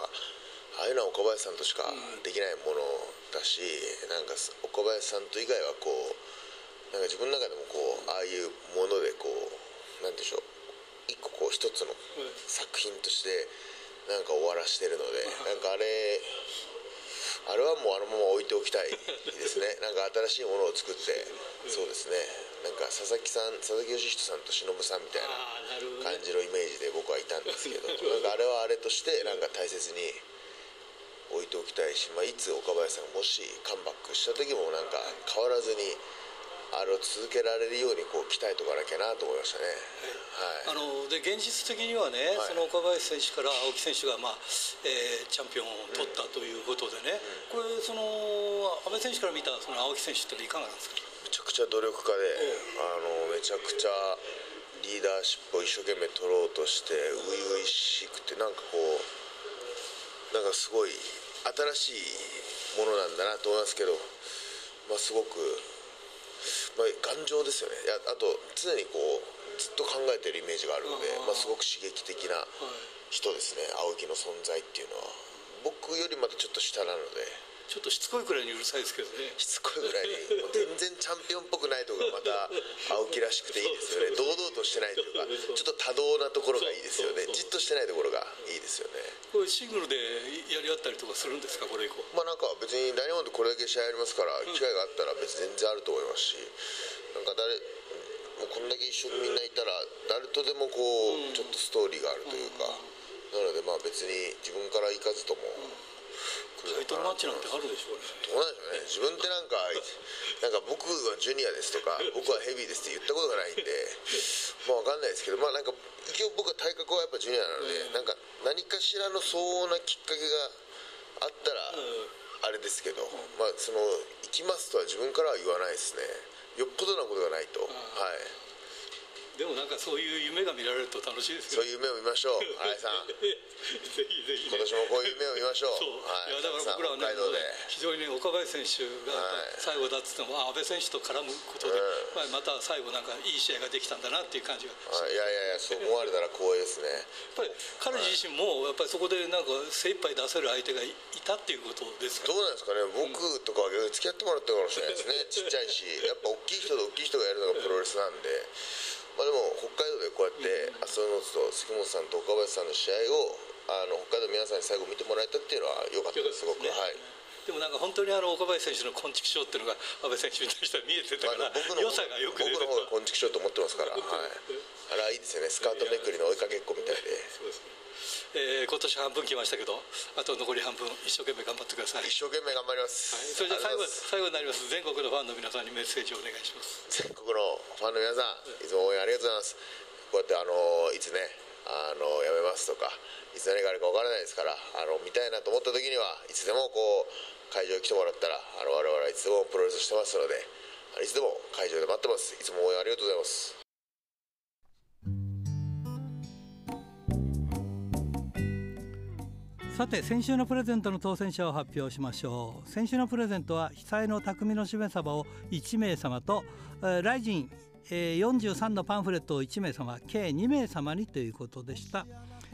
ああいうのは岡林さんとしかできないものだし、うん、なんか岡林さんと以外はこうなんか自分の中でもこうああいうものでこうなんでしょう。一個こう一つの作品として、なんか終わらしてるので なんかあれあれはもうあのまま置いておきたいですね。なんか新しいものを作ってそうですね。なんか佐々木さん佐々木義人さんと忍さんみたいな感じのイメージで僕はいたんですけど なんかあれはあれとしてなんか大切に置いておきたいし、まあ、いつ岡林さんがもしカムバックした時もなんか変わらずにあれを続けられるようにこう鍛えとかなきゃなと思いましたね、はい、あので現実的にはね、はい、その岡林選手から青木選手が、まあえー、チャンピオンを取ったということでね、うん、これその阿部選手から見たその青木選手っていかがなんですか？めちゃくちゃ努力家で、あのめちゃくちゃリーダーシップを一生懸命取ろうとして初々しくてなんかこうなんかすごい新しいものなんだなと思いますけど、まあ、すごくまあ、頑丈ですよね。あと常にこうずっと考えてるイメージがあるのでまあ、すごく刺激的な人ですね、青木の存在っていうのは。僕よりまたちょっと下なのでちょっとしつこいくらいにうるさいですけどね。しつこいぐらいに。全然チャンピオンっぽくないとこがまた 青木らしくていいですよね。堂々としてないというかちょっと多動なところがいいですよね。じっとしてないところがいいですよね。これシングルでやり合ったりとかするんですか？これ以降。まあなんか別に大日本でこれだけ試合やりますから機会があったら別に全然あると思いますしなんか誰もうこんだけ一緒にみんないたら誰とでもこうちょっとストーリーがあるというか。なのでまあ別に自分から行かずとも、タイトルマッチなんてあるでしょうね。どうなんでしょうね自分ってなんかなんか僕はジュニアですとか 僕はヘビーですって言ったことがないんでまあ分かんないですけどまあなんか一応僕は体格はやっぱジュニアなので、うん、なんか何かしらの相応なきっかけがあったら、あれですけど、まあその行きますとは自分からは言わないですね。よっぽどなことがないと、はいでもなんかそういう夢が見られると楽しいですよ、ね、そういう夢を見ましょう。新 井さん。ぜひぜひ、ね、今年もこういう夢を見ましょう。はい、いやだから僕らはね非常にね岡林選手が最後だっつっても、はい、安倍選手と絡むことで、うん、まあ、また最後なんかいい試合ができたんだなっていう感じが。いやいやいやそう思われたら光栄ですね。やっぱり彼自身もやっぱりそこでなんか精一杯出せる相手がいたっていうことですかどうなんですかね。僕とかは付き合ってもらったかもしれないですね。ちっちゃいしやっぱ大きい人と大きい人がやるのがプロレスなんでまあ、でも北海道でこうやって浅野と杉本さんと岡林さんの試合をあの北海道皆さんに最後見てもらえたっていうのは良かった。ですすごく、ね、はい。でもなんか本当にあの岡林選手の昆虫症っていうのが安倍選手に対しては見えてたから、僕の良さがよく出て僕の方が昆虫症と思ってますから、はい、あれはいいですよね。スカートめくりの追いかけっこみたいで。そうですねえー、今年半分来ましたけどあと残り半分一生懸命頑張ってください。一生懸命頑張ります、はい、それじゃ最後最後になります。全国のファンの皆さんにメッセージをお願いします。全国のファンの皆さんいつも応援ありがとうございます。こうやってあのいつねあのやめますとかいつ何があるか分からないですからあの見たいなと思った時にはいつでもこう会場に来てもらったらあの我々はいつでもプロレスしてますのでいつでも会場で待ってます。いつも応援ありがとうございますさて先週のプレゼントの当選者を発表しましょう。先週のプレゼントは被災の匠のしめ鯖を1名様と、えー、ライジン、えー、43のパンフレットを1名様計2名様にということでした、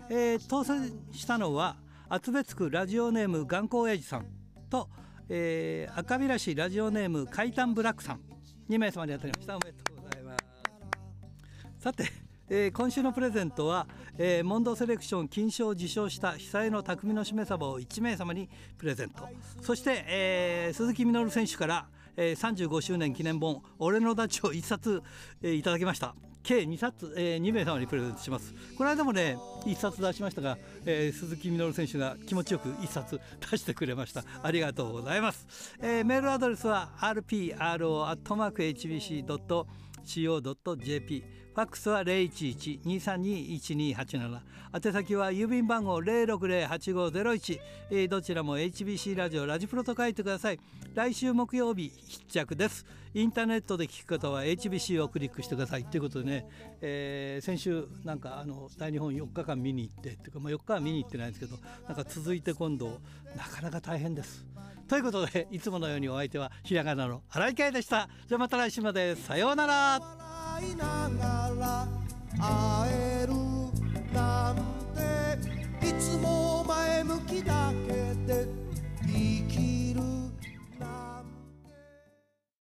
えー、当選したのは厚別区ラジオネーム眼光英二さんと、えー、赤平市ラジオネーム海胆ブラックさん。2名様に当たりました。おめでとうございます。さてえー、今週のプレゼントは、えー、モンドセレクション金賞を受賞した被災の匠のしめ鯖を1名様にプレゼント。そして、えー、鈴木みのる選手から、えー、35周年記念本「俺のダチ」を1冊、えー、いただきました。計2冊、えー、2名様にプレゼントします。この間もね1冊出しましたが、えー、鈴木みのる選手が気持ちよく1冊 出してくれました。ありがとうございます、えー、メールアドレスは rpro.hbc.co.jp ファックスは011-232-1287宛先は郵便番号060-8501、えー、どちらも HBC ラジオラジプロと書いてください。来週木曜日必着です。インターネットで聞く方は HBC をクリックしてください。ということでね、えー、先週なんかあの大日本4日間見に行ってっていうか、まあ、4日は見に行ってないんですけどなんか続いて今度なかなか大変です。ということでいつものようにお相手はひらがなの荒井圭でした。じゃあまた来週までさようなら。いながら会えるなんていつも前向きだけで生きる